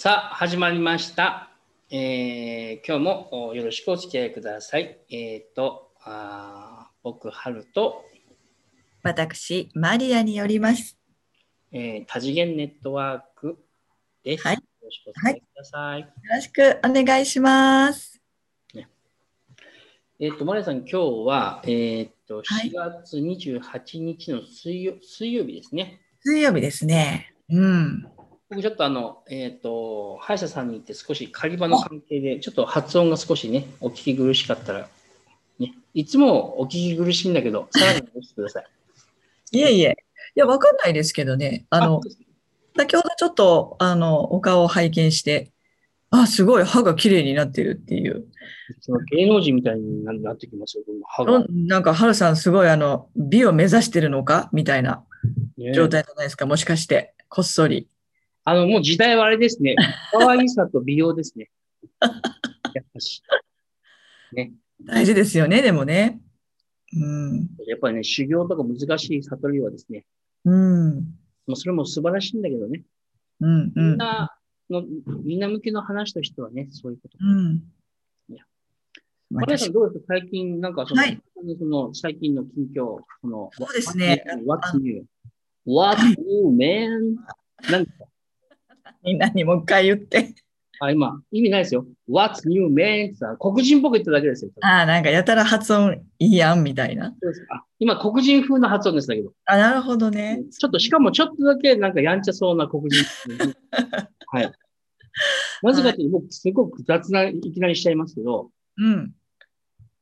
さあ、始まりました。えー今日もおよろしくお付き合いください。えっ、とあー、僕、春と、私、マリアによります。えー多次元ネットワークです。はいよろしくお付き合いください。よろしくお願いします。えっ、と、マリアさん、今日は、えっ、と、はい4月28日の水曜水曜日ですね。水曜日ですね。うん。僕、ちょっとあの、えっ、と、歯医者さんに行って少し狩り場の関係で、ちょっと発音が少しね、お聞き苦しかったら、ね、いつもお聞き苦しいんだけど、さらにお聞きください。いえいえ。いや、わかんないですけどね。あの、先ほどちょっと、あの、お顔を拝見して、あ、すごい歯が綺麗になってるっていう。その芸能人みたいにななってきますよ、歯が。うんなんか、ハルさん、すごい、あの、美を目指してるのか？みたいなね状態じゃないですか。もしかして、こっそり。あの、もう時代はあれですね。可愛さと美容ですね。やっぱし。ね。大事ですよね、でもね。うん。やっぱりね、修行とか難しい悟りはですね、うん。まあ、それも素晴らしいんだけどね。うん。うみんん。なの、みんな向けの話としてはね、そういうこと。うんいや。マリアさんどうですか？最近、なんかその、はいその最近の近況、その、そうですね What's new? What's new, man? なんか、みんなにもう一回言って。あ、今、意味ないですよ。What's new, man? 黒人っぽく言っただけですよ。ああ、なんかやたら発音いいやんみたいな。そうですあ今、黒人風の発音ですだけど。あ、なるほどね。ちょっと、しかもちょっとだけなんかやんちゃそうな黒人。はい。なぜかというと、僕、すごく雑な、いきなりしちゃいますけど、うん。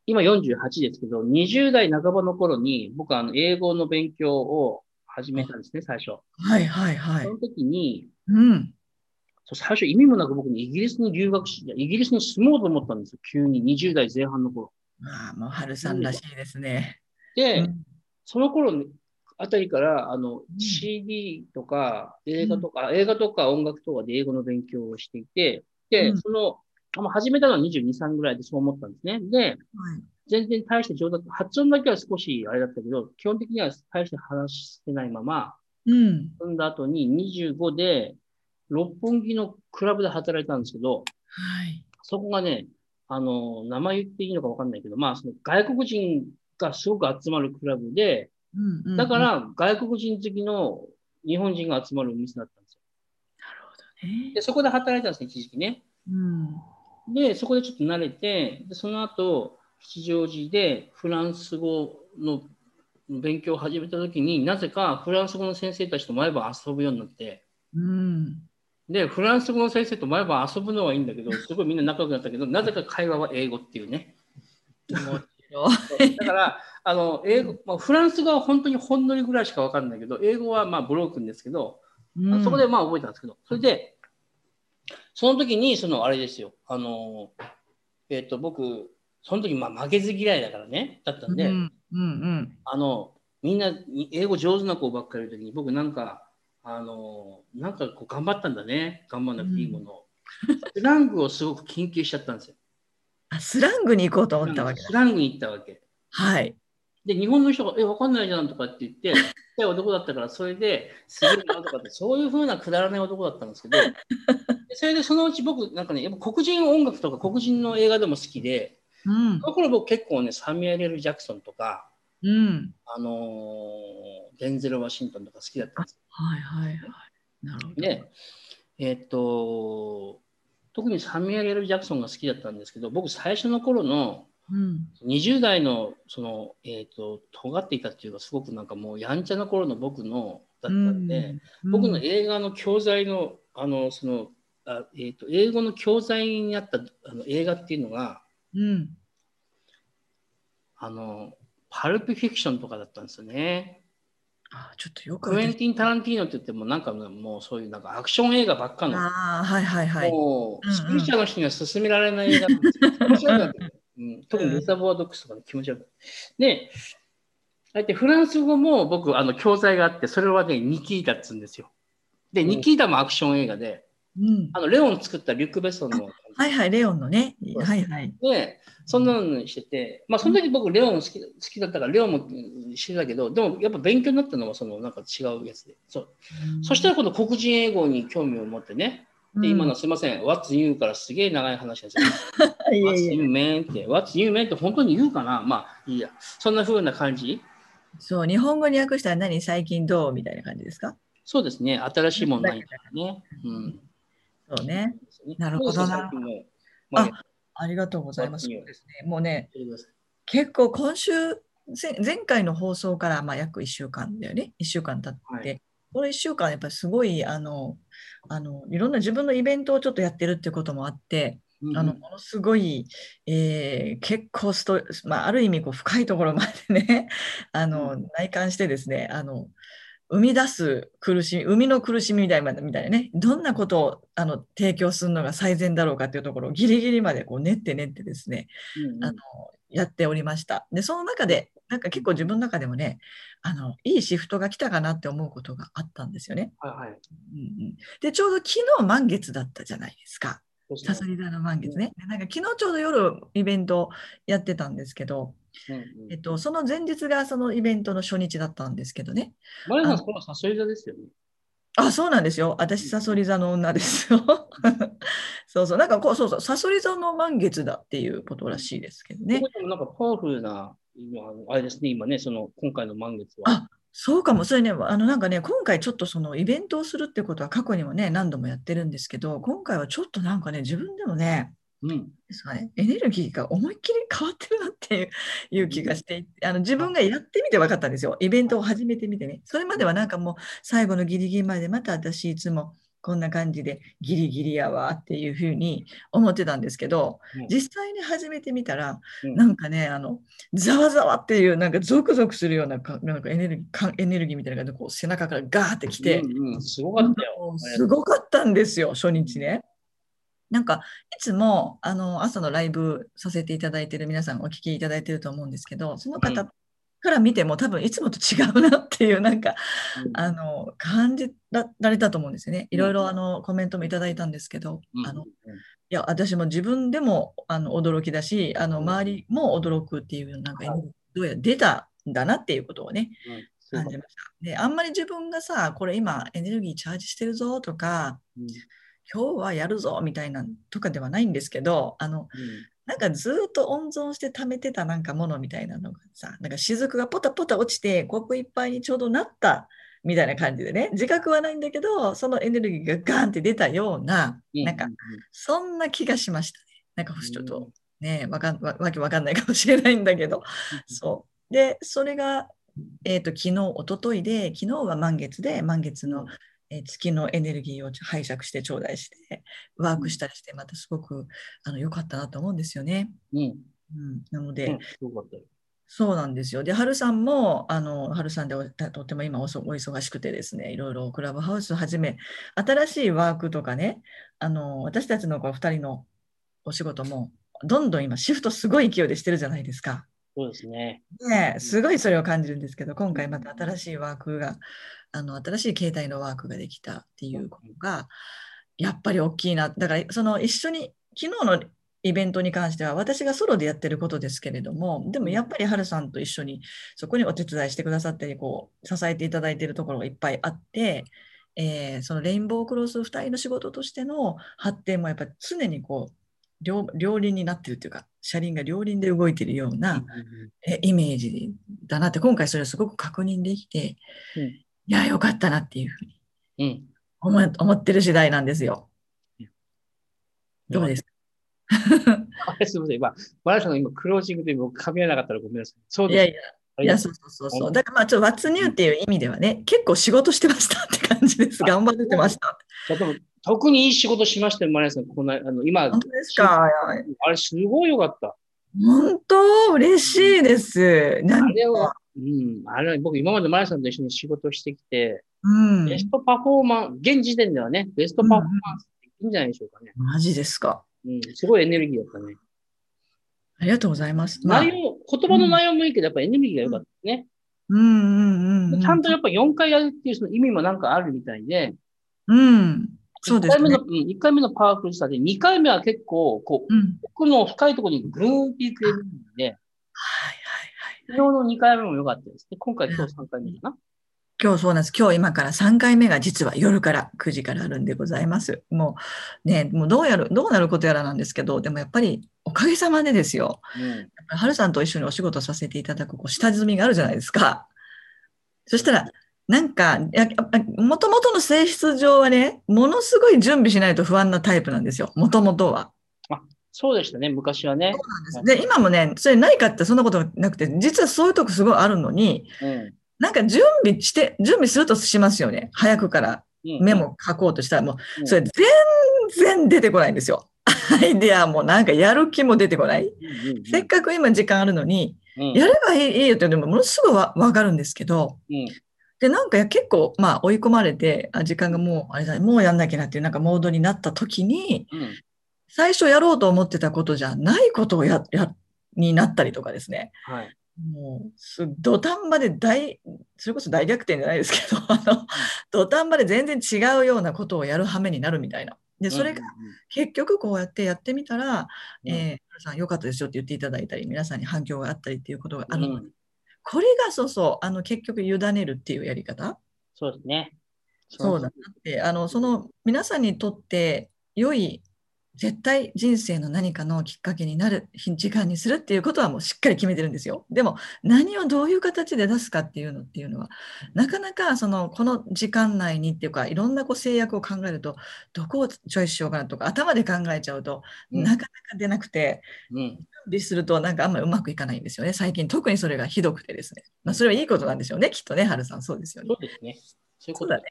今48ですけど、20代半ばの頃に、僕はあの英語の勉強を始めたんですね、最初。はいはいはい。その時に、うん。最初意味もなく僕にイギリスに留学し、イギリスに住もうと思ったんですよ、急に20代前半の頃。ああ、もう春さんらしいですね。で、うんその頃あたりから、あの、ん CD とか映画とか、映画とか音楽とかで英語の勉強をしていて、で、うんその、始めたのは22、3ぐらいでそう思ったんですね。で、はい全然大して上達、発音だけは少しあれだったけど、基本的には大して話してないまま、うん。済んだ後に25で、六本木のクラブで働いたんですけど、はい。そこがね、あの、名前言っていいのかわかんないけど、まあ、その外国人がすごく集まるクラブで、だか、なるら外国人好きの日本人が集まるお店だったんですよ。ほどね。で、そこで働いたんですね、一時期ね。うん。で、そこでちょっと慣れて、でその後、吉祥寺でフランス語の勉強を始めた時になぜかフランス語の先生たちと毎晩遊ぶようになって、うん。で、フランス語の先生と毎晩遊ぶのはいいんだけど、すごいみんな仲良くなったけど、なぜか会話は英語っていうね。だから、あの英語まあ、フランス語は本当にほんのりぐらいしか分かんないけど、英語はまあブロークンですけど、うん。そこでまあ覚えたんですけど、それで、その時に、そのあれですよ、あの、えっ、と、僕、その時まあ負けず嫌いだからね、だったんで、うんうんあの、みんなに英語上手な子ばっかりいる時に、僕なんか、あの、なんかこう頑張ったんだね、頑張んなくていいものを。スラングをすごく研究しちゃったんですよ。あ、スラングに行こうと思ったわけだス。ラングに行ったわけ。はい。で、日本の人が、え、わかんないじゃんとかって言って、ち男だったから、それで、すげえなとかって、そういうふうなくだらない男だったんですけど、でそれでそのうち僕、なんかね、やっぱ黒人音楽とか黒人の映画でも好きで、うんそ。の頃僕結構ね、サミュエル・ジャクソンとか、うん。あのーデンゼル・ワシントンとか好きだったんですはいはいはい。なるほど。で、えーっと、特にサミュエル・ L ジャクソンが好きだったんですけど、僕最初の頃のうん。20代のその、えーっと、尖っていたっていうか、すごくなんかもうやんちゃな頃の僕のだったんで、うん僕の映画の教材の、あの、その、あえーっと、英語の教材にあったあの映画っていうのが、うん。あの、パルプフィクションとかだったんですよね。あ、ちょっとよくクエン私ティン・タランティーノって言っても、なんかもうそういうなんかアクション映画ばっかの、ああ、はいはいはい。もう、スピリチュアルの人には勧められない映画なんですよ。気持ちったうん、特にレザーボアドックスとか、ね、気持ち悪かった。で、あえてフランス語も僕、あの教材があって、それはね、ニキータっつうんですよ。で、ニキータもアクション映画で、うん。あのレオン作ったリュック・ベッソンの。はいはい、レオンのね。はいはい。で、そんなのにしてて、まあ、その時僕、レオン好き好きだったから、レオンもしてたけど、でもやっぱ勉強になったのは、そのなんか違うやつで。そうそしたら、この黒人英語に興味を持ってね、で、今のすいません、What's you からすげえ長い話ですよ。What's you man って、What's you man って本当に言うかな？まあいいや。そんな風な感じ？そう、日本語に訳したら何？最近どう？みたいな感じですか？そうですね。新しいものないからね。うん。そうね。なるほどなあ、ありがとうございます。そうですね。もうね、結構今週、前前回の放送からまあ約1週間だよね。1週間経って。はいこの1週間、やっぱりすごい、あの、あの、いろんな自分のイベントをちょっとやってるっていうこともあって、うんあの、ものすごい、えー結構ストまあ、ある意味こう深いところまでね、あの、う内観してですね、あの、生み出す苦しみ、生みの苦しみみたいなみたいなね、どんなことをあの提供するのが最善だろうかっていうところをギリギリまでこう練って練ってですね、うんうんあのやっておりました。で、その中で、なんか結構自分の中でもね、あのいいシフトが来たかなって思うことがあったんですよね。はいはい。うんうん、で、ちょうど昨日満月だったじゃないですか。そうですねサソリ座の満月ね。でなんか昨日ちょうど夜イベントやってたんですけど、うんうんえっと、その前日がそのイベントの初日だったんですけどね。マリさん、このサソリ座ですよね。あ、そうなんですよ。私、サソリ座の女ですよ。そうそう。なんかこう、そうそう、サソリ座の満月だっていうことらしいですけどねなんかパワフルな、今あれですね、今ね、その今回の満月は。あそうかも。それね、あのなんかね、今回ちょっとそのイベントをするってことは過去にもね、何度もやってるんですけど、今回はちょっとなんかね、自分でもね、うん。エネルギーが思いっきり変わってるなっていういう気がしてあの自分がやってみて分かったんですよ。イベントを始めてみてね。それまではなんかもう最後のギリギリまでまた私いつもこんな感じでギリギリやわっていうふうに思ってたんですけど、うん実際に始めてみたら、うんなんかね、あの、ざわざわっていう、なんかゾクゾクするようなかなんかエネルギーかエネルギーみたいなのがこう背中からガーってきて、うんうん、すごかったよ。すごかったんですよ、初日ね。なんか、いつもあの朝のライブさせていただいている皆さんお聞きいただいていると思うんですけど、そのうん方から見ても多分いつもと違うなっていう、なんか、うん。あの感じられたと思うんですよね。いろいろうんあのコメントもいただいたんですけど、うん。あのいや私も自分でもあの驚きだし、あのうん。周りも驚くっていう、なんかエネルギーどうやら出たんだなっていうことをね、うん。感じました。で、あんまり自分がさ、これ今エネルギーチャージしてるぞとか、うん今日はやるぞみたいなとかではないんですけど、あの、なんかずっと温存して溜めてたなんかものみたいなのがさ、なんか雫がポタポタ落ちてコップいっぱいにちょうどなったみたいな感じでね、自覚はないんだけど、そのエネルギーがガーンって出たような、うん。なんかうそんな気がしましたね。なんかちょっとね、わかんわわけわかんないかもしれないんだけど、そう。で、それが、えっ、と、昨日、一昨日で、昨日は満月で、満月の、えー月のエネルギーを拝借して頂戴して、ワークしたりして、またすごくあの良かったなと思うんですよね。うんうん、なので、うん。そうなんですよ。で、春さんも、あの、春さんでおととても今おそお忙しくてですね、いろいろクラブハウスをはじめ、新しいワークとかね、あの、私たちのこう2人のお仕事も、どんどん今シフトすごい勢いでしてるじゃないですか。そうですね。ねえ、すごいそれを感じるんですけど、今回また新しいワークが、あの新しい形態のワークができたっていうことが、やっぱり大きいな。だから、その一緒に、昨日のイベントに関しては、私がソロでやってることですけれども、でもやっぱりハルさんと一緒に、そこにお手伝いしてくださったり、こう、支えていただいているところがいっぱいあって、えーそのレインボークロス2人の仕事としての発展もやっぱり常にこう両両輪になってるというか車輪が両輪で動いているような、えイメージだなって今回それをすごく確認できて、うんいやよかったなっていうふうにうん。思い思ってる次第なんですよ。どうです？かすみません。今、マラさんが今、クロージングで僕、噛み合わなかったらごめんなさい。そうです。いやいやいやそうそうそうそうだからまあちょっと What's new っていう意味ではね結構仕事してましたって感じです頑張ってました。特にいい仕事しましたよ、マラさん。こんなあの今、本当ですか？あれ、すごいよかった。本当？嬉しいです。なあんれは、うん、あれは僕、今までマラさんと一緒に仕事してきて、うんベストパフォーマンス、現時点ではね、ベストパフォーマンスっていいんじゃないでしょうかね。マジですか。うん、すごいエネルギーだったね。ありがとうございます。まあ内容、言葉の内容もいいけど、やっぱエネルギーが良かったですね。うんうんうんうん。ちゃんとやっぱ4回やるっていうその意味もなんかあるみたいで、うん。そう1ですね回目の、。うん、一回目のパワフルさで、2回目は結構、こう、うん。奥の深いところにグーンっていくエネルギーで、はいはいはい。昨日の2回目も良かったですね。今回今日3回目かな。今日そうなんです。今日今から3回目が実は夜から9時からあるんでございます。もうね、もうどうやる、どうなることやらなんですけど、でもやっぱりおかげさまでですよ。うん。春さんと一緒にお仕事させていただくこう下積みがあるじゃないですか。そしたら、なんか、もともとの性質上はね、ものすごい準備しないと不安なタイプなんですよ。もともとは。そうでしたね、昔はね。で、今もね、それないかってそんなことなくて、実はそういうとこすごいあるのに、うん。なんか準備して、準備するとしますよね。早くからうんメモ書こうとしたら、もうそれ全然出てこないんですよ。アイデアもなんかやる気も出てこない。せっかく今時間あるのに、うんやればいいいいよってでもものすごいわわかるんですけど、うんで、なんか結構、まあ追い込まれて、あ時間がもう、あれだ、もうやんなきゃなっていうなんかモードになった時に、うん最初やろうと思ってたことじゃないことをや、や、になったりとかですね。はい。もう、す土壇場で大、それこそ大逆転じゃないですけど、あの、土壇場で全然違うようなことをやる羽目になるみたいな。で、それが結局こうやってやってみたら、うん。えー、皆さん良かったですよって言っていただいたり、皆さんに反響があったりっていうことがあるので、うん。これがそうそう、あの、結局委ねるっていうやり方？そうですね。そうだなって、あの、その皆さんにとって良い、絶対人生の何かのきっかけになる時間にするっていうことはもうしっかり決めてるんですよ。でも何をどういう形で出すかっていうのっていうのはなかなかそのこの時間内にっていうかいろんなこう制約を考えるとどこをチョイスしようかなとか頭で考えちゃうとうんなかなか出なくてうん。準備するとなんかあんまりうまくいかないんですよね。最近特にそれがひどくてですね。まあそれはいいことなんでしょうね。きっとね、春さんそうですよねそ。うですね。そういうことだね。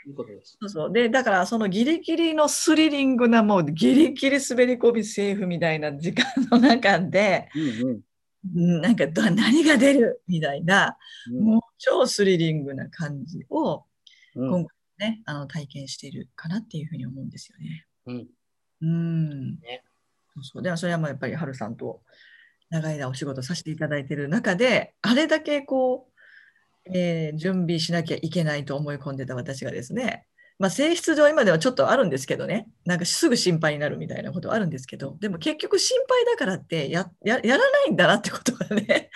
そうそう。で、だからそのギリギリのスリリングな、もうギリギリ滑り込みセーフみたいな時間の中で、うんうんうんなんかど何が出るみたいな、うんもう超スリリングな感じをうん今回ね、あの体験しているかなっていうふうに思うんですよね。うんうん。ねそうそう。でもそれはもうやっぱり春さんと長い間お仕事させていただいている中で、あれだけこう、えー準備しなきゃいけないと思い込んでた私がですね、まあ、性質上今ではちょっとあるんですけどね、なんかすぐ心配になるみたいなことはあるんですけど、でも結局心配だからってやややらないんだなってことがね、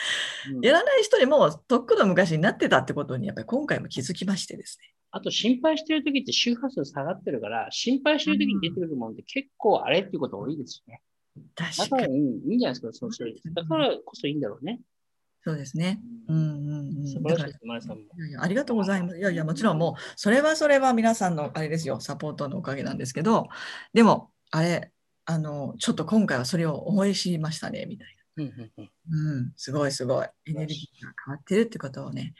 うんやらない人にもとっくの昔になってたってことにやっぱり今回も気づきましてですね。あと心配してるときって周波数下がってるから、心配してるときに出てくるものって結構あれっていうこと多いですよね。だか、確からに。うん、いいんじゃないですか、そうそれだからこそいいんだろうね。そうですね。うんうんうん。素晴ららしいさんも。いやいやありがとうございます。いやいや、もちろんもう、それはそれは皆さんのあれですよ、サポートのおかげなんですけど、でも、あれ、あの、ちょっと今回はそれを思い知りましたね、みたいうんうんうんな。うん、すごいすごい。エネルギーが変わってるってことをね、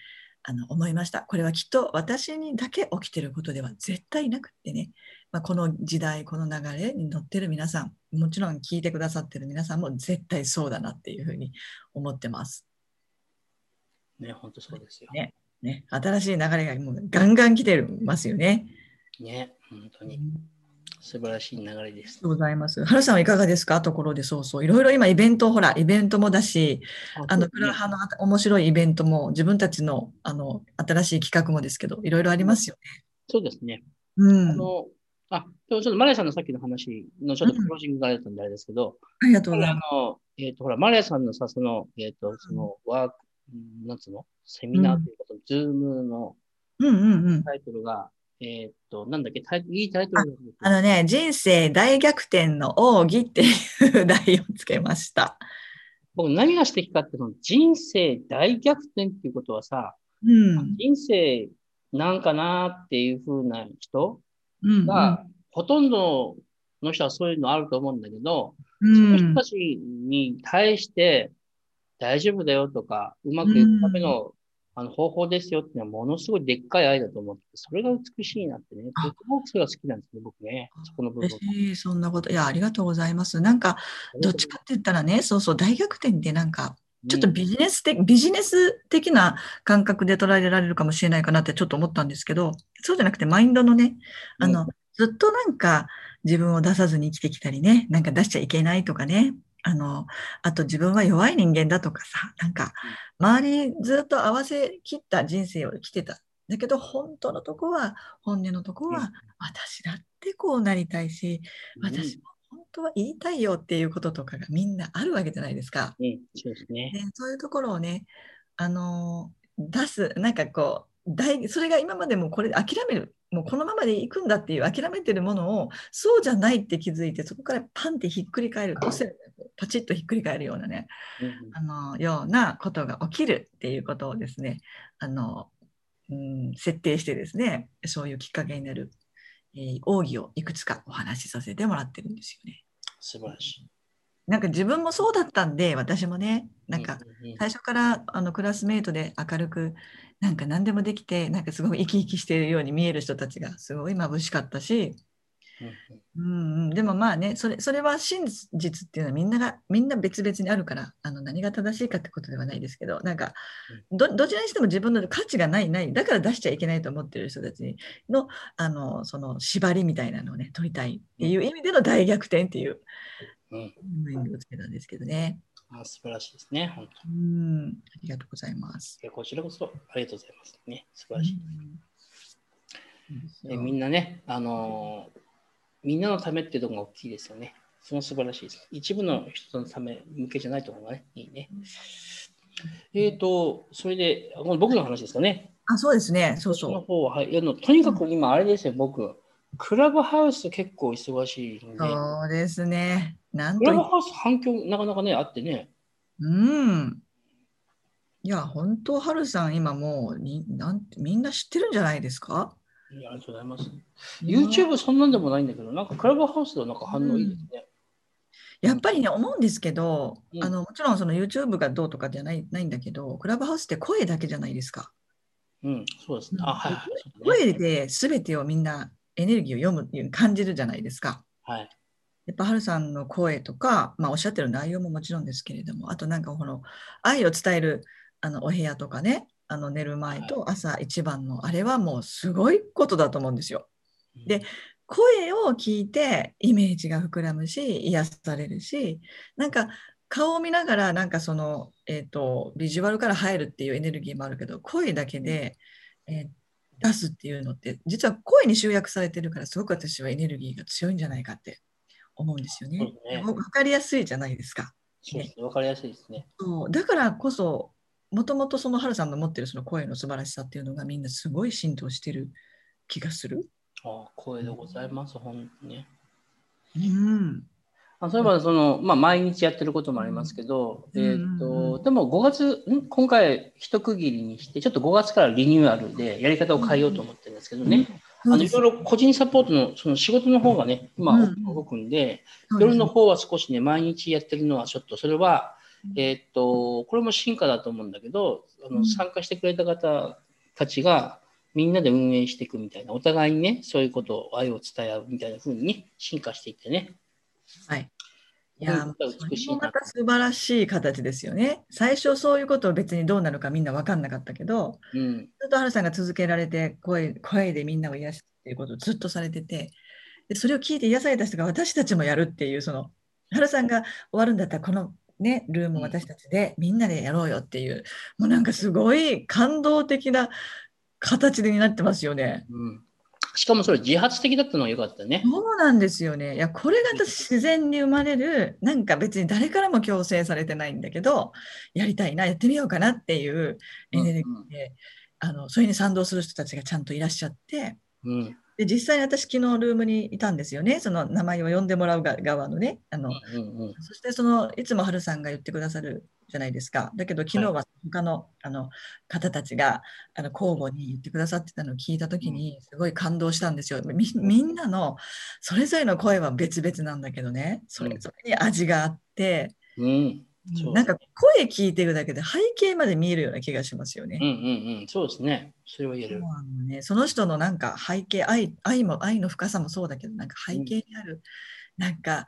あの思いました。これはきっと私にだけ起きてることでは絶対なくってね、まあ、この時代、この流れに乗ってる皆さん、もちろん聞いてくださってる皆さんも絶対そうだなっていうふうに思ってます。ね、本当そうですよ。ねね、新しい流れがもうガンガン来てますよね。ね、本当に素晴らしい流れですございます。原さんはいかがですか？ところでそうそう。いろいろ今イベント、ほら、イベントもだし、あの、クラハのあ面白いイベントも、自分たちの、あの、新しい企画もですけど、いろいろありますよね。そうですね。うん。あの、あ、でもちょっとマレーさんのさっきの話のちょっとクロージングがあったんであれですけど、ありがとうございます。の、えっ、と、ほら、マレーさんのさ、その、えっ、と、その、ワーク、うんなんつうの？セミナーということ、 Zoom のうんうんうん。タイトルが、えっ、と、なんだっけ、タイいいタイトルなんですよあのね、人生大逆転の奥義っていう題をつけました。僕何が指摘かっていうと、人生大逆転っていうことはさ、うん。人生なんかなっていう風な人うんが、ほとんどの人はそういうのあると思うんだけど、うんその人たちに対して大丈夫だよとか、うまくいくための,、あの方法ですよっていうのはものすごいでっかい愛だと思って、それが美しいなってね、あとてもそれが好きなんですね、僕ね。そこの部分。嬉しい、そんなこと。いや、ありがとうございます。なんか、どっちかって言ったらね、そうそう、大逆転ってなんか、ちょっとビジネス的、ビジネス的な感覚で捉えられるかもしれないかなってちょっと思ったんですけど、そうじゃなくてマインドのね、あの、ずっとなんか自分を出さずに生きてきたりね、なんか出しちゃいけないとかね、あの、あと自分は弱い人間だとかさ、なんか、周りずっと合わせきった人生を生きてた。だけど、本当のとこは、本音のとこうんは、私だってこうなりたいし、うん私も本当は言いたいよっていうこととかがみんなあるわけじゃないですか。うん、そうですね。でそういうところをね、あのー出す、なんかこう、大それが今までもこれ諦めるもうこのままでいくんだっていう諦めてるものをそうじゃないって気づいてそこからパンってひっくり返る個性パチッとひっくり返るようなね、あのようなことが起きるっていうことをですねあの、うん、設定してですねそういうきっかけになる、えー、奥義をいくつかお話しさせてもらってるんですよね。素晴らしい。なんか自分もそうだったんで私もねなんか最初からあのクラスメートで明るくなんか何でもできてなんかすごい生き生きしているように見える人たちがすごい眩しかったし、うんうん、でもまあねそれそれは真実っていうのはみんながみんな別々にあるからあの何が正しいかってことではないですけどなんかどどちらにしても自分の価値がないない。だから出しちゃいけないと思ってる人たちのあのその縛りみたいなのをね取りたいっていう意味での大逆転っていう。うん、をつけたんですけどね。あ素晴らしいですね、本当うんありがとうございます。こちらこそありがとうございますね。素晴らしい。うん、みんなね、あのー、みんなのためっていうところが大きいですよね。その素晴らしいです。一部の人のため向けじゃないところがね、いいね。えっ、ー、と、それで、僕の話ですかね。あ、そうですね。そうそう。の方は、はい、あのとにかく今、あれですよ、僕。クラブハウス結構忙しいので。そうですね。なんクラブハウス反響なかなかね、あってね。うん。いや、本当、ハルさん、今もうになんみんな知ってるんじゃないですか？ありがとうございます。YouTube そんなんでもないんだけど、なんかクラブハウスではなんか反応いいですね。うん、やっぱりね、思うんですけど、うん、あのもちろんその YouTube がどうとかじゃないないんだけど、クラブハウスって声だけじゃないですか？うん、そうですね。あはい、声で全てをみんなエネルギーを読む感じるじゃないですか。はい。やっぱ春さんの声とか、まあ、おっしゃってる内容ももちろんですけれどもあとなんかこの愛を伝えるあのお部屋とかねあの寝る前と朝一番のあれはもうすごいことだと思うんですよ。で声を聞いてイメージが膨らむし癒されるしなんか顔を見ながらなんかその、えーと、ビジュアルから入るっていうエネルギーもあるけど声だけで、えー、出すっていうのって実は声に集約されてるからすごく私はエネルギーが強いんじゃないかって思うんですよね。ね分かりやすいじゃないですか。そうですね、分かりやすいですね。そうだからこそもともとその春さんの持ってるその声の素晴らしさっていうのがみんなすごい浸透してる気がする。ああ、声でございます、本当に。うん。あそういえばその、まあ、毎日やってることもありますけど、うん、えーとでも5月ん？今回一区切りにしてちょっと5月からリニューアルでやり方を変えようと思ってるんですけどね、あのいろいろ個人サポートのその仕事の方がね、今動くんで、夜の方は少しね、毎日やってるのはちょっと、それは、えっと、これも進化だと思うんだけど、あの参加してくれた方たちが、みんなで運営していくみたいな、お互いにね、そういうことを、愛を伝え合うみたいな風にね、進化していってね。はい。いや、美しいまた素晴らしい形ですよね。最初そういうことを別にどうなるかみんな分かんなかったけど、うん、ずっと春さんが続けられて声声でみんなを癒すっていうことをずっとされてて、でそれを聞いて癒された人が私たちもやるっていう、その春さんが終わるんだったらこのね、ルーム私たちでみんなでやろうよっていう、もうなんかすごい感動的な形でになってますよね。うんしかもそれ自発的だったのが良かったね。そうなんですよね。いや、これが自然に生まれる、なんか別に誰からも強制されてないんだけど、やりたいな、やってみようかなっていうエネルギーで、うんうん、あのそれに賛同する人たちがちゃんといらっしゃって、うん、で実際に私昨日ルームにいたんですよね。その名前を呼んでもらう側のね。あの、うんうん、そしてそのいつも春さんが言ってくださるじゃないですか。だけど昨日は他の,、あの方たちがあの交互に言ってくださってたのを聞いた時にすごい感動したんですよ。みみんなのそれぞれの声は別々なんだけどね。それぞれに味があって、うん、なんか声聞いてるだけで背景まで見えるような気がしますよね。うんうんうん、そうですね。それは言える。そね、その人のなんか背景愛愛も愛の深さもそうだけどなんか背景にある、うん、なんか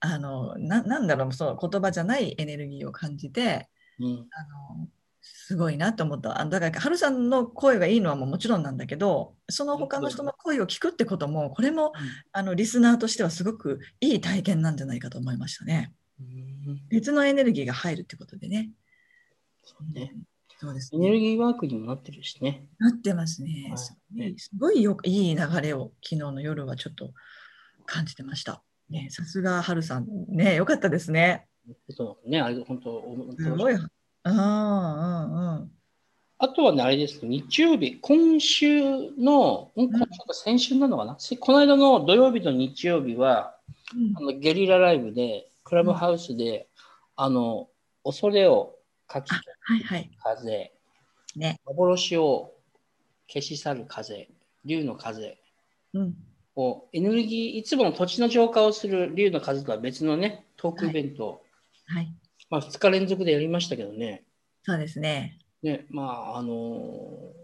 あのななんだろうそう言葉じゃないエネルギーを感じて、うん、あのすごいなと思った。あだから春さんの声がいいのはもちろんなんだけどその他の人の声を聞くってこともこれも、うん、あのリスナーとしてはすごくいい体験なんじゃないかと思いましたね。うん、別のエネルギーが入るってことでね。そうね。そうです、ね、エネルギーワークにもなってるしね。なってますね。はい、すごいよいい流れを昨日の夜はちょっと感じてました。ね、さすがはるさん、ね、よかったですね。そうね、あれ本当、すごい。ああ、うんうん。あとはね、あれです日曜日、今週の、ん今週か先週なのかな、せこの間の土曜日と日曜日は、うんあのゲリラライブで、クラブハウスで、あの、恐れをかきあはいはい。風、ね。幻を消し去る風、竜の風うん。を、エネルギー、いつもの土地の浄化をする竜の風とは別のね、トークイベントを、はい。まあ、2日連続でやりましたけどね、そうですね。ね、まあ、あのー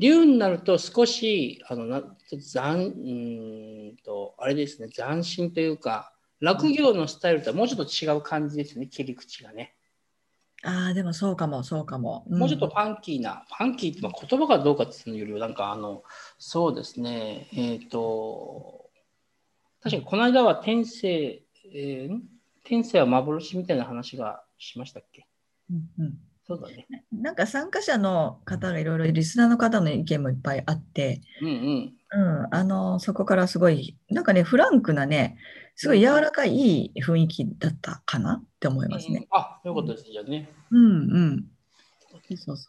竜になると少し、あの、な斬、うーんと、あれですね、斬新というか、落業のスタイルとはもうちょっと違う感じですね、切り口がね。ああ、でもそうかも、そうかも。もうちょっとファンキーな、ファンキーってまあ言葉がどうかっていうのよりは、なんかあの、そうですね、えっ、と、確かにこの間は天性、えーん？天性は幻みたいな話がしましたっけ？うんうんそうだね。なんか参加者の方がいろいろ、リスナーの方の意見もいっぱいあって、うんうん。うん、あの、そこからすごい、なんかね、フランクなね、すごい柔らかいいい雰囲気だったかなって思いますね。あ、よかったです、じゃあね。うんうん。そうそ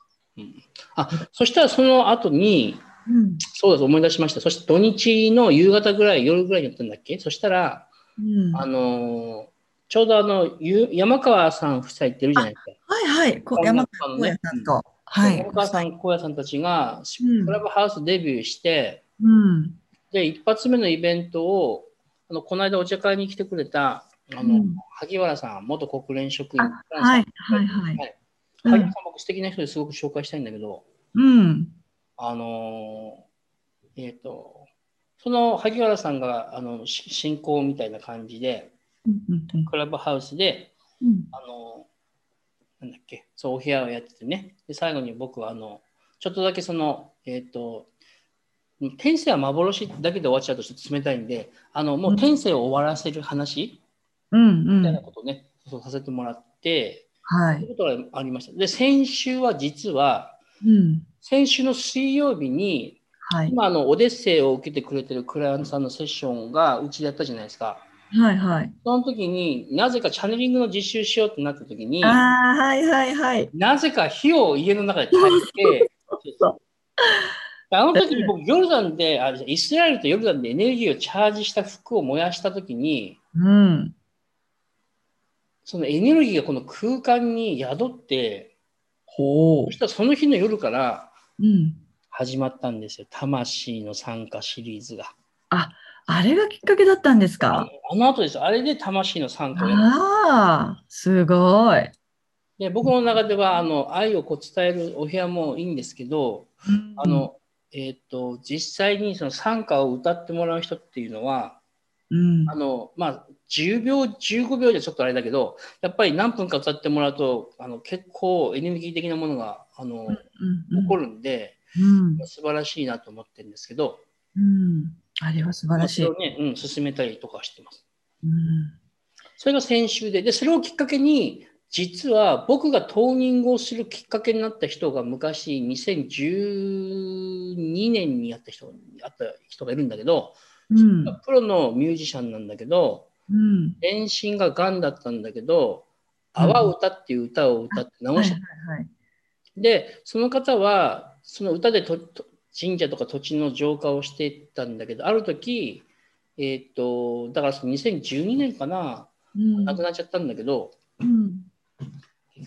あ、そしたらその後に、う。うん。そうです、思い出しました。そして土日の夕方ぐらい、夜ぐらいにやったんだっけ？そしたら、うん、はあのーちょうどあの、ゆ山川さん夫妻っているじゃないですか。いはい。こ音山川光也さんと。はい。山川さん、荒野さんたちが、うんクラブハウスデビューして、うん。で、一発目のイベントを、あのこの間お茶会に来てくれた、あの、うん。萩原さん、元国連職員。あはいはいはい。萩原さん、僕素敵な人ですごく紹介したいんだけど、うん。あのーえっ、と、その萩原さんがあのし進行みたいな感じで、うんうんクラブハウスで、うん。あのーなんだっけ、そう、お部屋をやっててね、で最後に僕はあの、ちょっとだけその、えっ、と、天性は幻だけで終わっちゃうとちょっと冷たいんで、あのもう天性を終わらせる話うんう。みたいなんことをね、そうさせてもらって、はい。そういうことがありました。で、先週は実は、うん。先週の水曜日に、はい。今あのオデッセイを受けてくれてるクライアントさんのセッションがうちでやったじゃないですか。はいはい。その時になぜかチャネリングの実習しようってなった時にあ、あ、はいはいはい。なぜか火を家の中で焚いて そう、あの時に僕ヨルダンで、あイスラエルとヨルダンでエネルギーをチャージした服を燃やした時に、うん。そのエネルギーがこの空間に宿って、ほそしたらその日の夜からう。うん。始まったんですよ。魂の参加シリーズが。あ、あれがきっかけだったんですか？あの後です。あれで魂の参加をやる。ああ、すごい。で僕の中ではあの愛をこう伝えるお部屋もいいんですけど、あのえー、と実際にその参加を歌ってもらう人っていうのはうん、あの、まあ、10秒15秒じゃちょっとあれだけどやっぱり何分か歌ってもらうとあの結構エネルギー的なものがあの、うん起こるんでうん、素晴らしいなと思ってるんですけど。うん、あれは素晴らしい。それをね、うん、進めたりとかしてます。うん、それが先週ででそれをきっかけに実は僕がトーニングをするきっかけになった人が昔2012年にやった人あった人がいるんだけど、うん、プロのミュージシャンなんだけどうん。全身ががんだったんだけど「阿波歌」っていう歌を歌って治はいした。でその方はその歌でとと神社とか土地の浄化をしていったんだけどある時えーっとだからその2012年かなうん亡くなっちゃったんだけど、うん、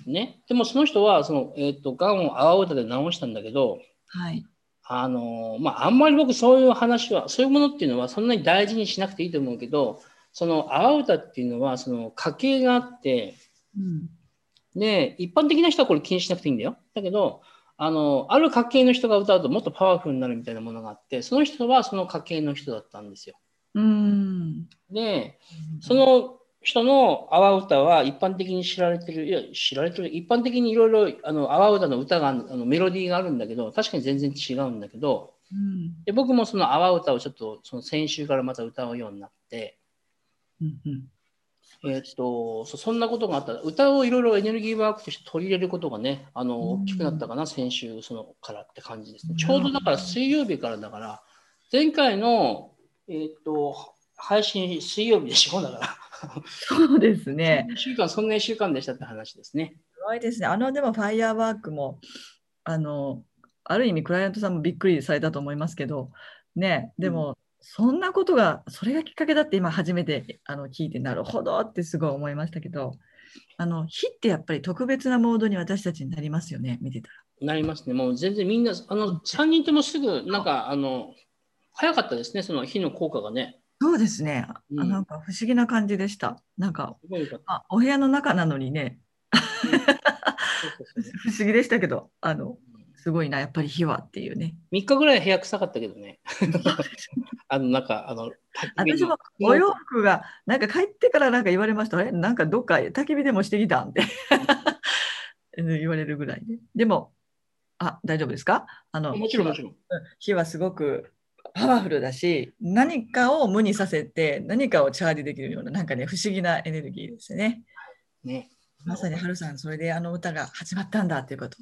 ね、でもその人はその、えー、とがんを阿波歌で治したんだけど、はい。あのまあ、あんまり僕そういう話はそういうものっていうのはそんなに大事にしなくていいと思うけどその阿波歌っていうのはその家系があってうん、で一般的な人はこれ気にしなくていいんだよ。だけどあのある家系の人が歌うともっとパワフルになるみたいなものがあってその人はその家系の人だったんですよ。うん、でその人の阿波歌は一般的に知られてる、いや、知られてる、一般的にいろいろあの阿波歌の歌があのメロディーがあるんだけど、確かに全然違うんだけど、うん、で僕もその阿波歌をちょっとその先週からまた歌うようになって、うん、うん。えーっとそそんなことがあったら、歌をいろいろエネルギーワークとして取り入れることがね、あのうん大きくなったかな、先週そのからって感じですね。うんちょうどだから水曜日からだから、前回の、えーっと配信水曜日でしょ、だから。そうですね。1週間、そんな1週間でしたって話ですね。すごいですね。あの、でも、ファイヤーワークも、あのある意味クライアントさんもびっくりされたと思いますけどねでも、そんなことがそれがきっかけだって今初めてあの聞いてなるほどってすごい思いましたけどあの火ってやっぱり特別なモードに私たちになりますよね見てたら。なりますね。もう全然みんな、あの、3人ともすぐ、なんか、あの、早かったですね、その火の効果がね。そうですね、うんあなんか不思議な感じでした。なんかすごいよか。あお部屋の中なのにね 不思議でしたけどあのすごいなやっぱり火はっていうね。3日ぐらい部屋臭かったけどね。あの、なんか、あの、私ものお洋服がなんか帰ってからなんか言われました。あれなんかどっか焚き火でもしてきたんって 言われるぐらいで。でも、あ、大丈夫ですか？あのもちろん、もちろん火はすごくパワフルだし、何かを無にさせて何かをチャージできるようななんかね、不思議なエネルギーですね。ね。まさにハルさん、それであの歌が始まったんだということ。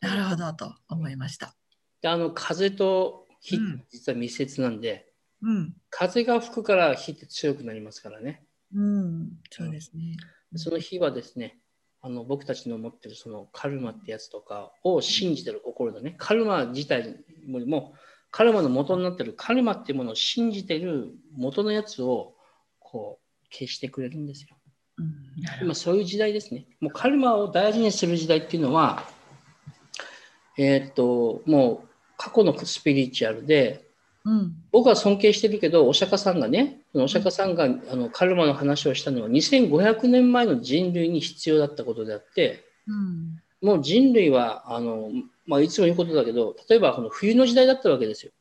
なるほどと思いました。であの、風と火実は密接なんで、うん。風が吹くから火って強くなりますからね。うん、そうですね。その火はですね、あの僕たちの持ってるそのカルマってやつとかを信じてる心だね。カルマ自体も、カルマの元になってるカルマっていうものを信じてる元のやつをこう消してくれるんですよ。うん、今そういう時代ですね。もうカルマを大事にする時代っていうのは、えーっと、もう過去のスピリチュアルで、どうん。僕は尊敬してるけど、お釈迦さんがね、そのお釈迦さんがあのカルマの話をしたのは2500年前の人類に必要だったことであって、うん。もう人類はあの、まあ、いつも言うことだけど、例えばこの冬の時代だったわけですよ。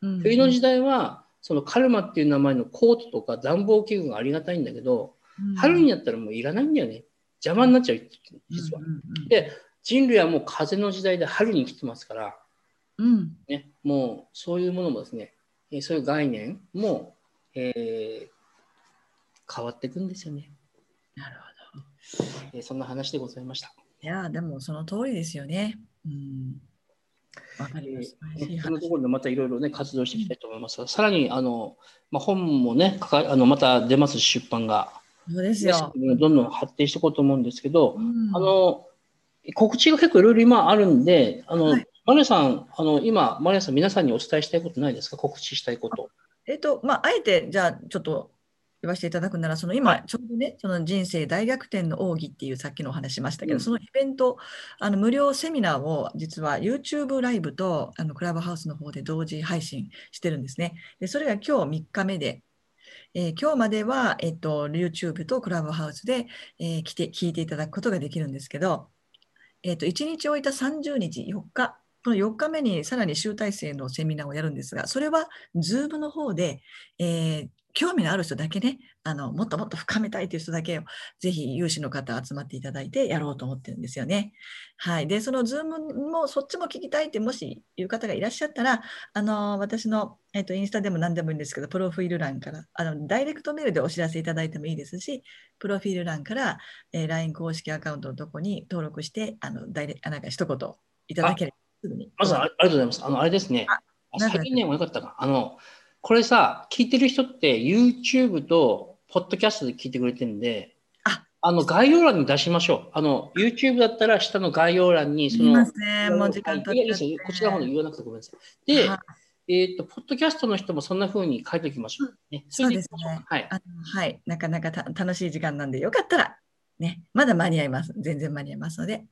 うん冬の時代は、そのカルマっていう名前のコートとか暖房器具がありがたいんだけど、春になったらもういらないんだよね。邪魔になっちゃう、実は。で、人類はもう風の時代で春に来てますから、うん。ね、もうそういうものもですね、えーそういう概念も、えー変わっていくんですよね、なるほど。えーそんな話でございました。いや、でもその通りですよね。うん。わかりえーまその話ところでまたいろいろね、活動していきたいと思いますが、さらにあの、まあ、本もね、かかあのまた出ます、出版が。そうですよ。どんどん発展していこうと思うんですけど、うんあの告知が結構いろいろ今あるんで、あの、はいマリアさん、あの今、マリアさん、皆さんにお伝えしたいことないですか？告知したいこと。えっと、まあ、あえて、じゃあ、ちょっと言わせていただくなら、その今、ちょうどね、その人生大逆転の奥義っていうさっきのお話しましたけど、うんそのイベント、あの無料セミナーを実は YouTube ライブとあのクラブハウスの方で同時配信してるんですね。で、それが今日3日目で、えー今日までは、えっと、YouTube とクラブハウスで、えー来て聞いていただくことができるんですけど、えっと、1日置いた30日、4日、この4日目にさらに集大成のセミナーをやるんですが、それは Zoom の方で、えー興味のある人だけね、あのもっともっと深めたいという人だけを、ぜひ有志の方集まっていただいてやろうと思ってるんですよね。はい。で、その Zoom もそっちも聞きたいってもしいう方がいらっしゃったら、あの私の、えっとインスタでも何でもいいんですけど、プロフィール欄からあの、ダイレクトメールでお知らせいただいてもいいですし、プロフィール欄から、えー LINE 公式アカウントのとこに登録して、あのダイレあなんか一言いただければすぐに。まずあ、ありがとうございます。あの、あれですね。最近ね、もよかったか。あの、これさ、聞いてる人って YouTube と Podcast で聞いてくれてるんで、ああの、概要欄に出しましょう。あの、YouTube だったら下の概要欄に、そのすみま、せん、もう時間経いやいいっちゃってですよこちらの方で言わなくてごめんなさい。で、はえっ、と、ポッドキャストの人もそんな風に書いておきましょう。ね、そうですねはい。あのはい、なかなかた楽しい時間なんで、よかったら、ね、まだ間に合います。全然間に合いますので、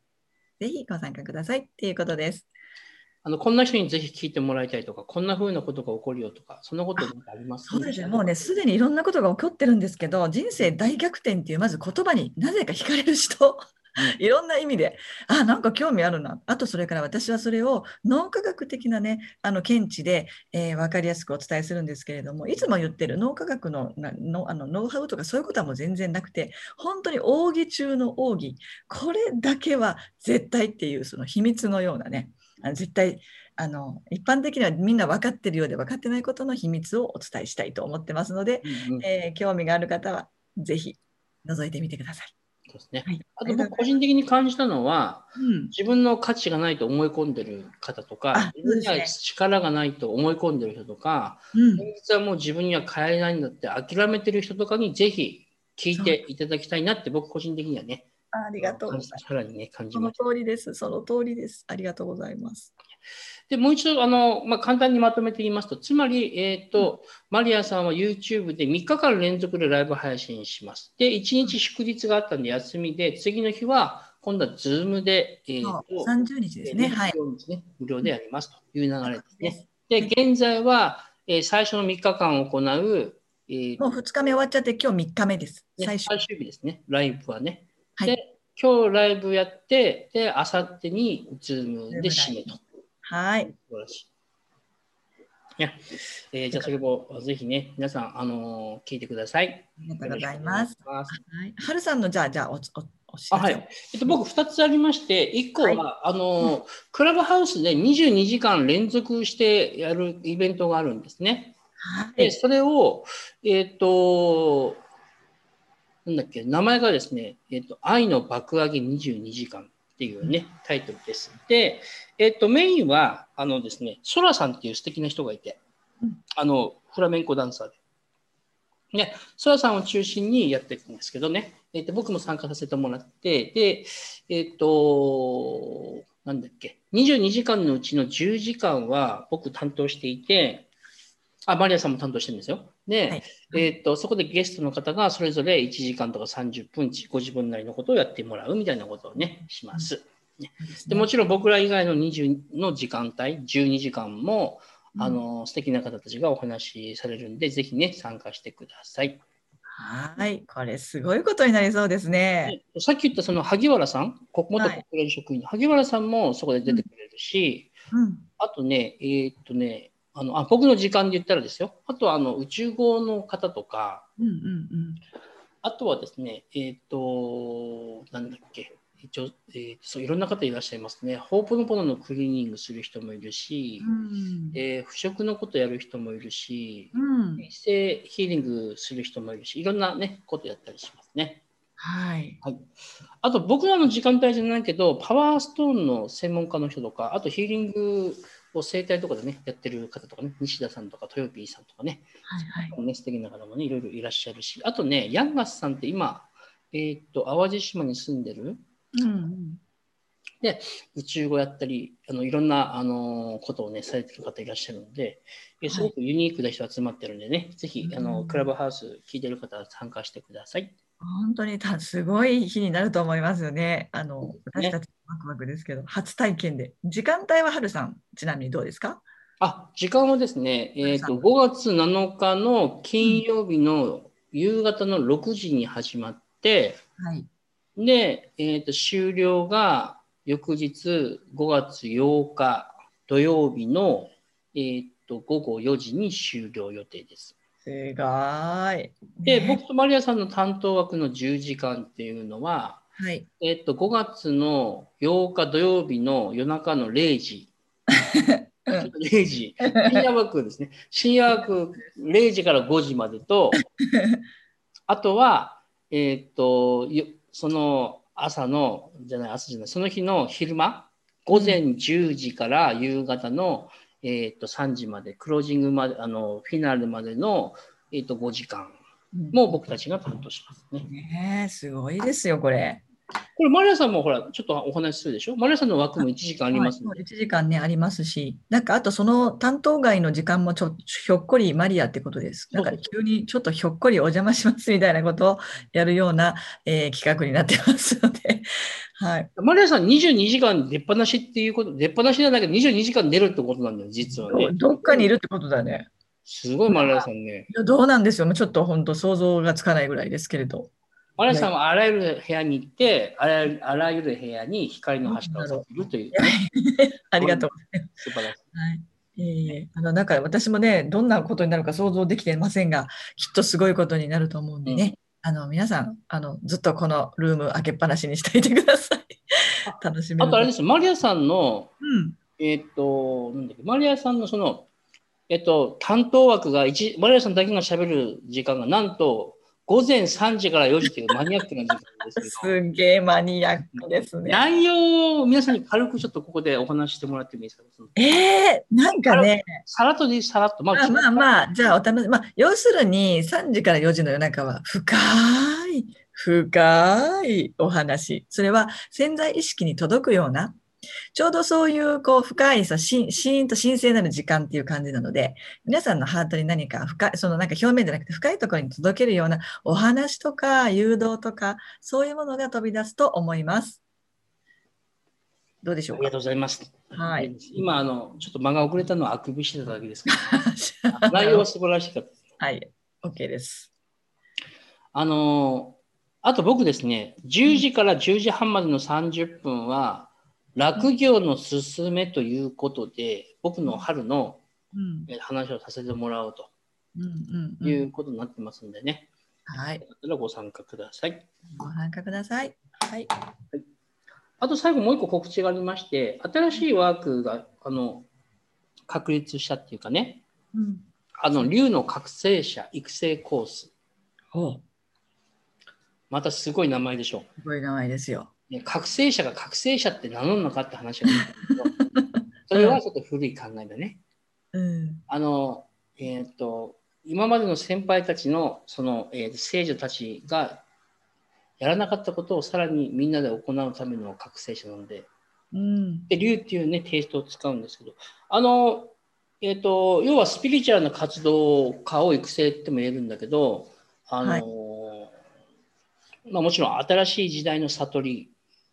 ぜひご参加くださいっていうことです。あの、こんな人にぜひ聞いてもらいたいとか、こんな風なことが起こるよとか、そんなことなんかあります？そうですね、もうね、すでにいろんなことが起こってるんですけど、人生大逆転っていう、まず言葉になぜか惹かれる人、いろんな意味で、あ、なんか興味あるな。あと、それから私はそれを脳科学的なね、あの見地で、えー分かりやすくお伝えするんですけれども、いつも言ってる脳科学のなのあのノウハウとかそういうことはもう全然なくて、本当に奥義中の奥義、これだけは絶対っていうその秘密のようなね、絶対あの一般的にはみんな分かってるようで分かってないことの秘密をお伝えしたいと思ってますので、うんうん。えー興味がある方はぜひ覗いてみてください。そうですね。はい、あと僕個人的に感じたのは、うん。自分の価値がないと思い込んでる方とかあ、自分には力がないと思い込んでる人とか、うん。現実はもう自分には変えないんだって諦めてる人とかにぜひ聞いていただきたいなって僕個人的にはね、ありがとうございます。さらにね、感じそのました。通りです。その通りです。ありがとうございます。で、もう一度、あの、まあ、簡単にまとめて言いますと、つまり、えっ、と、マリアさんは YouTube で3日間連続でライブ配信します。で、1日祝日があったんで休みで、次の日は、今度は Zoom で、えっ、そうと、30日ですね。はい。無料ですね。無料でやりますという流れですね。で、現在は、えー最初の3日間行う、えーもう2日目終わっちゃって、今日3日目です。ね最初。最終日ですね、ライブはね。はいで、今日ライブやって、で、あさってに Zoom で締めと。はい。素晴らしい。いや、えーじゃあ、それもぜひね、皆さん、あのー聞いてください。ありがとうございます。はい。はるさんのじゃあ、じゃあお、お、お知あらせをはい。えっと、僕、2つありまして、1個は、あのークラブハウスで22時間連続してやるイベントがあるんですね。で、はい。それを、えっ、と、なんだっけ、名前がですね、えっ、と、愛の爆上げ22時間っていうね、タイトルです。で、えっ、と、メインは、あのですね、ソラさんっていう素敵な人がいてうん、あの、フラメンコダンサーで。ね、ソラさんを中心にやっていくんですけどね、えっと僕も参加させてもらって、で、えっ、と、なんだっけ、22時間のうちの10時間は僕担当していて、あ、マリアさんも担当してるんですよ。で、はいえっとそこでゲストの方がそれぞれ1時間とか30分、ご自分なりのことをやってもらうみたいなことをね、します。でもちろん僕ら以外の20の時間帯、12時間も、あの素敵な方たちがお話しされるんで、ぜひね、参加してください。はい。これ、すごいことになりそうですね。でさっき言ったその萩原さん、こ元はい国連職員の萩原さんもそこで出てくれるし、うん。あとね、えーっとね、あのあ僕の時間で言ったらですよ、あとはあの宇宙語の方とか、うんうんうん。あとはですね、えーっと、なんだっけ、一応、えーそういろんな方いらっしゃいますね。ホープのポノのクリーニングする人もいるし、うんえー腐食のことやる人もいるし、うん。一性ヒーリングする人もいるし、いろんなね、ことやったりしますね。はい。はい、あと僕らの時間帯じゃないけど、パワーストーンの専門家の人とか、あとヒーリングを生態とかでね、やってる方とかね、西田さんとか豊 P さんとかね、はいはい。ね素敵な方もね、いろいろいらっしゃるし、あとね、ヤンガスさんって今、えーっと、淡路島に住んでるうんうん。宇宙語やったり、あのいろんな、あのことをね、されてる方いらっしゃるので、えすごくユニークな人集まってるんでね、ぜひ、あうんのクラブハウス聞いてる方は参加してください。本当にたすごい日になると思いますよね。あのね私たちワクワクですけど、初体験で。時間帯ははるさん、ちなみにどうですか？あ、時間はですね、えっ、と、さん5月7日の金曜日の夕方の6時に始まって、はい。で、えっ、と、終了が翌日5月8日土曜日の、えっ、と、午後4時に終了予定です。すごい。で、ね僕とマリアさんの担当枠の10時間っていうのは、はい。えっ、と、5月の8日土曜日の夜中の0時、うん0時、深夜枠ですね。深夜枠0時から5時までと、あとは、えーっと、よその朝の、じゃない、朝じゃない、その日の昼間、午前10時から夕方の、えーっと3時まで、クロージングまで、あのフィナーレまでの、えーっと5時間も僕たちが担当しますね。ねえすごいですよ、これ。これ、マリアさんもほら、ちょっとお話しするでしょ？マリアさんの枠も1時間ありますのはいで。1時間ね、ありますし、なんかあとその担当外の時間もちょひょっこりマリアってことです。なんか急にちょっとひょっこりお邪魔しますみたいなことをやるような、えー企画になってますので、はい。マリアさん22時間出っ放しっていうこと、出っ放しじゃないけど22時間出るってことなんだよ、実はね。どっかにいるってことだね。すごいマリアさんね。どうなんですよ。もうちょっと本当想像がつかないぐらいですけれど。マリアさんはあらゆる部屋に行って、あらゆるあらゆる部屋に光の柱をさせるという、ね、ありがとうございます。素晴らしい。はい。いえあのなんか私もね、どんなことになるか想像できていませんが、きっとすごいことになると思うんでね、あの皆さんあの、ずっとこのルーム開けっぱなしにしていてください。楽しみあとあれですよ、マリアさんの、うん、えっ、と、なんだっけ、マリアさんのその、えっと、担当枠が一、マリアさんだけが喋る時間がなんと午前3時から4時というマニアックな時間ですけど。すんげえマニアックですね。内容を皆さんに軽くちょっとここでお話ししてもらってもいいですか？えー、なんかね、さらっとでさらっと。ままあまあまあ、じゃあお試し、まあ、要するに3時から4時の夜中は深い、深いお話。それは潜在意識に届くような、ちょうどそういうこう深いさしシーンと神聖なる時間っていう感じなので、皆さんのハートに何か深い、そのなんか表面じゃなくて深いところに届けるようなお話とか誘導とか、そういうものが飛び出すと思います。どうでしょうか？ありがとうございます。はい。今、あの、ちょっと間が遅れたのはあくびしてただけですけど、内容は素晴らしかったです。はい。OK です。あの、あと僕ですね、10時から10時半までの30分は、落業のすすめということで、僕の春の話をさせてもらおうとうんうんう。いうんことになってますんでね、はい。よかったらご参加ください。ご参加ください。はい。あと最後もう一個告知がありまして、新しいワークがあの確立したっていうかね、うん。あの、竜の覚醒者育成コース。ほう。またすごい名前でしょすごい名前ですよ。う。ね、覚醒者が覚醒者って名乗るのかって話があるんだけど、それはちょっと古い考えだね。うん。あの、えっ、と、今までの先輩たちの、その、えー聖女たちがやらなかったことをさらにみんなで行うための覚醒者なので、うん。で、竜っていうね、テイストを使うんですけど、あの、えっ、と、要はスピリチュアルな活動家を育成っても言えるんだけど、あの、はいまあもちろん新しい時代の悟り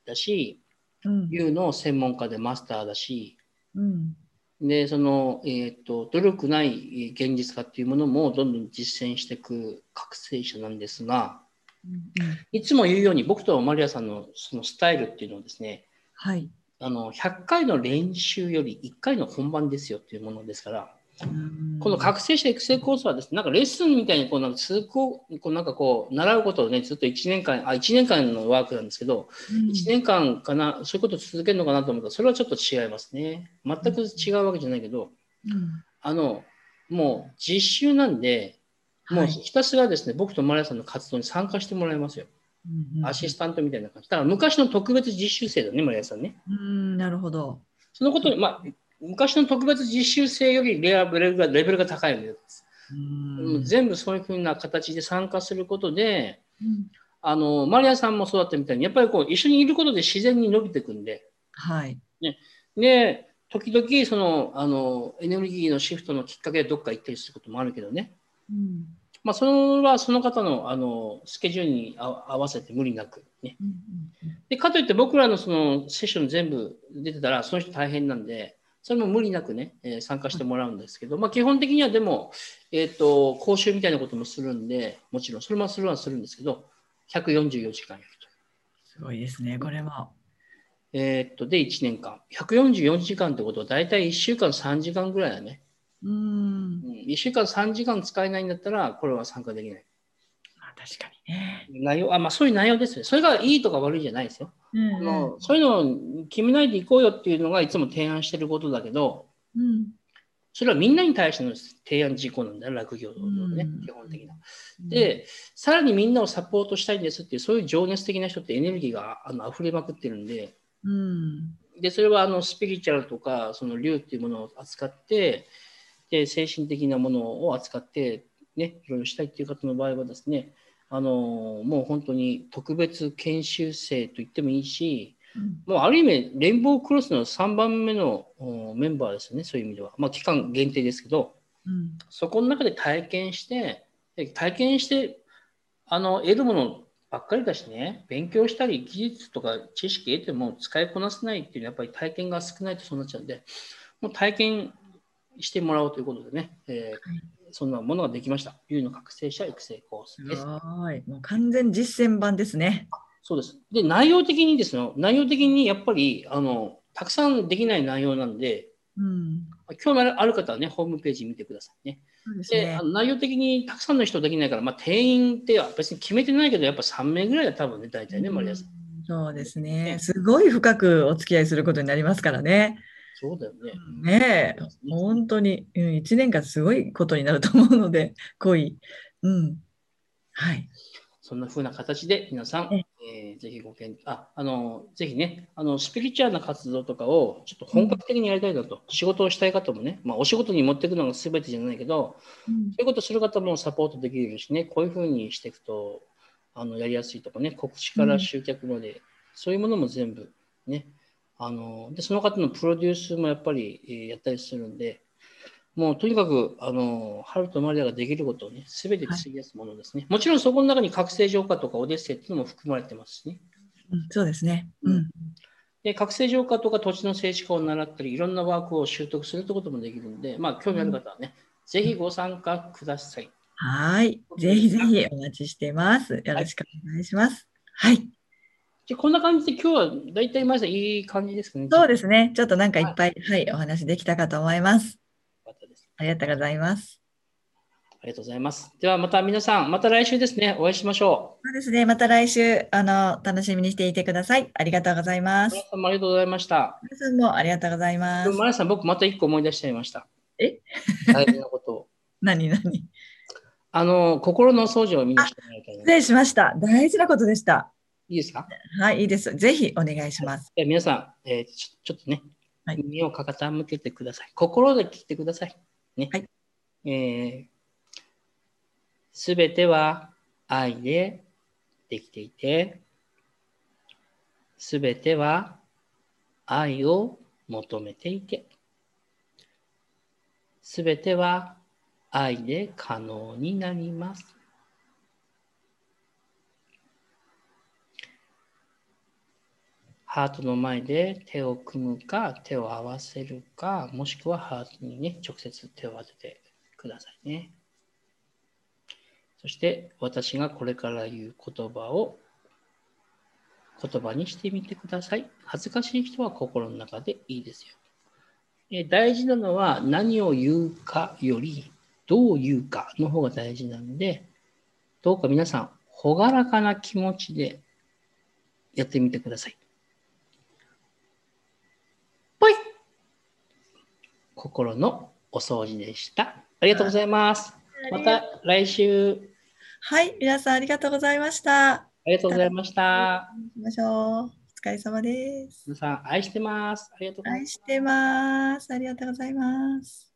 だし、うん。竜の専門家でマスターだし、うん。で、その、えっ、と、努力ない現実化っていうものもどんどん実践していく覚醒者なんですが、うん。いつも言うように僕とマリアさんのそのスタイルっていうのはですね、はい。あの100回の練習より1回の本番ですよっていうものですから、この覚醒者育成コースはですね、なんかレッスンみたいにこうなんか通行、こうなんかこう習うことをね、ずっと1年間、あ、1年間のワークなんですけど、1年間かな、そういうことを続けるのかなと思ったら、それはちょっと違いますね。全く違うわけじゃないけど、うん。あの、もう実習なんで、もうはいひたすらですね、僕とマリアさんの活動に参加してもらいますよ。うんアシスタントみたいな感じ。だから昔の特別実習生だね、マリアさんね。うん。なるほど。そのことに、まあ、昔の特別実習生よりレアレベルがレベルが高いんです。うん。全部そういうふうな形で参加することで、うんあのマリアさんもそうだったみたいに、やっぱりこう一緒にいることで自然に伸びていくんで、はい。で、時々そのあのエネルギーのシフトのきっかけでどっか行ったりすることもあるけどね、うん。まあ、それはその方のあのスケジュールに合合わせて無理なく、ね。うんで、かといって僕らのそのセッション全部出てたら、その人大変なんで、それも無理なくね、えー参加してもらうんですけど、まあ、基本的にはでも、えっ、と、講習みたいなこともするんで、もちろん、それもするはするんですけど、144時間やると。すごいですね、これも。えっ、と、で、1年間。144時間ってことは、だいたい1週間3時間ぐらいだね。うん。うん、1週間3時間使えないんだったら、これは参加できない。まあ確かにね。内容、あ、まあそういう内容ですね。それがいいとか悪いじゃないですよ。うんあのそういうのを決めないでいこうよっていうのがいつも提案してることだけど、うん。それはみんなに対しての提案事項なんだよ、落業のね、うん基本的な。で、さらにみんなをサポートしたいんですっていう、そういう情熱的な人ってエネルギーがあの溢れまくってるんで、うん。で、それはあのスピリチュアルとか、その竜っていうものを扱って、で、精神的なものを扱って、ね、いろいろしたいっていう方の場合はですね、あのもう本当に特別研修生と言ってもいいし、うんもうある意味、レインボークロスの3番目のおメンバーですよね、そういう意味では。まあ、期間限定ですけど、うん。そこの中で体験して、で体験してあの得るものばっかりだしね、勉強したり、技術とか知識得ても使いこなせないっていうのは、やっぱり体験が少ないとそうなっちゃうんで、もう体験してもらおうということでね、えーそんなものができました。有の覚醒者育成コースすです。ごい。もう完全実践版ですね。そうです。で、内容的にですね、内容的にやっぱり、あの、たくさんできない内容なんで、うん。興味ある方はね、ホームページ見てくださいね。そうでねあ。の内容的にたくさんの人できないから、まあ、定員って別に決めてないけど、やっぱ3名ぐらいは多分ね、大体ね、マリアさん。うんそうですね。すごい深くお付き合いすることになりますからね。そうだよね。ねえ、本当に、うん、1年間すごいことになると思うので、濃い。うん。はい。そんな風な形で皆さん、ええーぜひご検討、あ、あの、ぜひね、あの、スピリチュアルな活動とかをちょっと本格的にやりたいなと、仕事をしたい方もね、まあ、お仕事に持っていくのが全てじゃないけど、うんそういうことする方もサポートできるしね、こういうふうにしていくと、あのやりやすいとかね、告知から集客まで、そういうものも全部ね、あのでその方のプロデュースもやっぱり、えーやったりするんで、もうとにかく、あの、ハルとマリアができることをね、すべて費やすものですね。もちろんそこの中に覚醒浄化とかオデッセイっていうのも含まれてますしね。うんそうですね。ううんん。で、覚醒浄化とか土地の静止化を習ったり、いろんなワークを習得するってこともできるんで、まあ、興味ある方はね、ぜひご参加ください。はい。ぜひぜひお待ちしています。よろしくお願いします。はい。でこんな感じで今日は大体まずいい感じですかね。そうですね。ちょっとなんかいっぱい、はい、お話できたかと思います。よかったです。ありがとうございます。ありがとうございます。ではまた皆さん、また来週ですね、お会いしましょそうですね。また来週、あの、楽しみにしていてください。ありがとうございまう。す。皆さんもありがとうございました。皆さんもありがとうございまですも。マリアさん、僕また一個思い出しちゃいました。え？大事なことを。何何？あの、心の掃除をみんなしてもらいたいな失礼しました。大事なことでした。いいですか？はい、いいです。ぜひお願いします。では皆さん、えーちょ、ちょっとね、はい耳を傾けてください。心で聞いてください。ね。はいえすべては愛でできていて、すべては愛を求めていて、すべては愛で可能になります。ハートの前で手を組むか、手を合わせるか、もしくはハートにね、直接手を当ててくださいね。そして、私がこれから言う言葉を言葉にしてみてください。恥ずかしい人は心の中でいいですよ。え大事なのは何を言うかより、どう言うかの方が大事なので、どうか皆さん、朗らかな気持ちでやってみてくださ。い心のお掃除でした。ありがとうございます。また来週、はい、皆さんありがとうございました。ありがとうございました。行きましょう。お疲れ様です。皆さん、愛してます。ありがとうございます愛してます。ありがとうございます。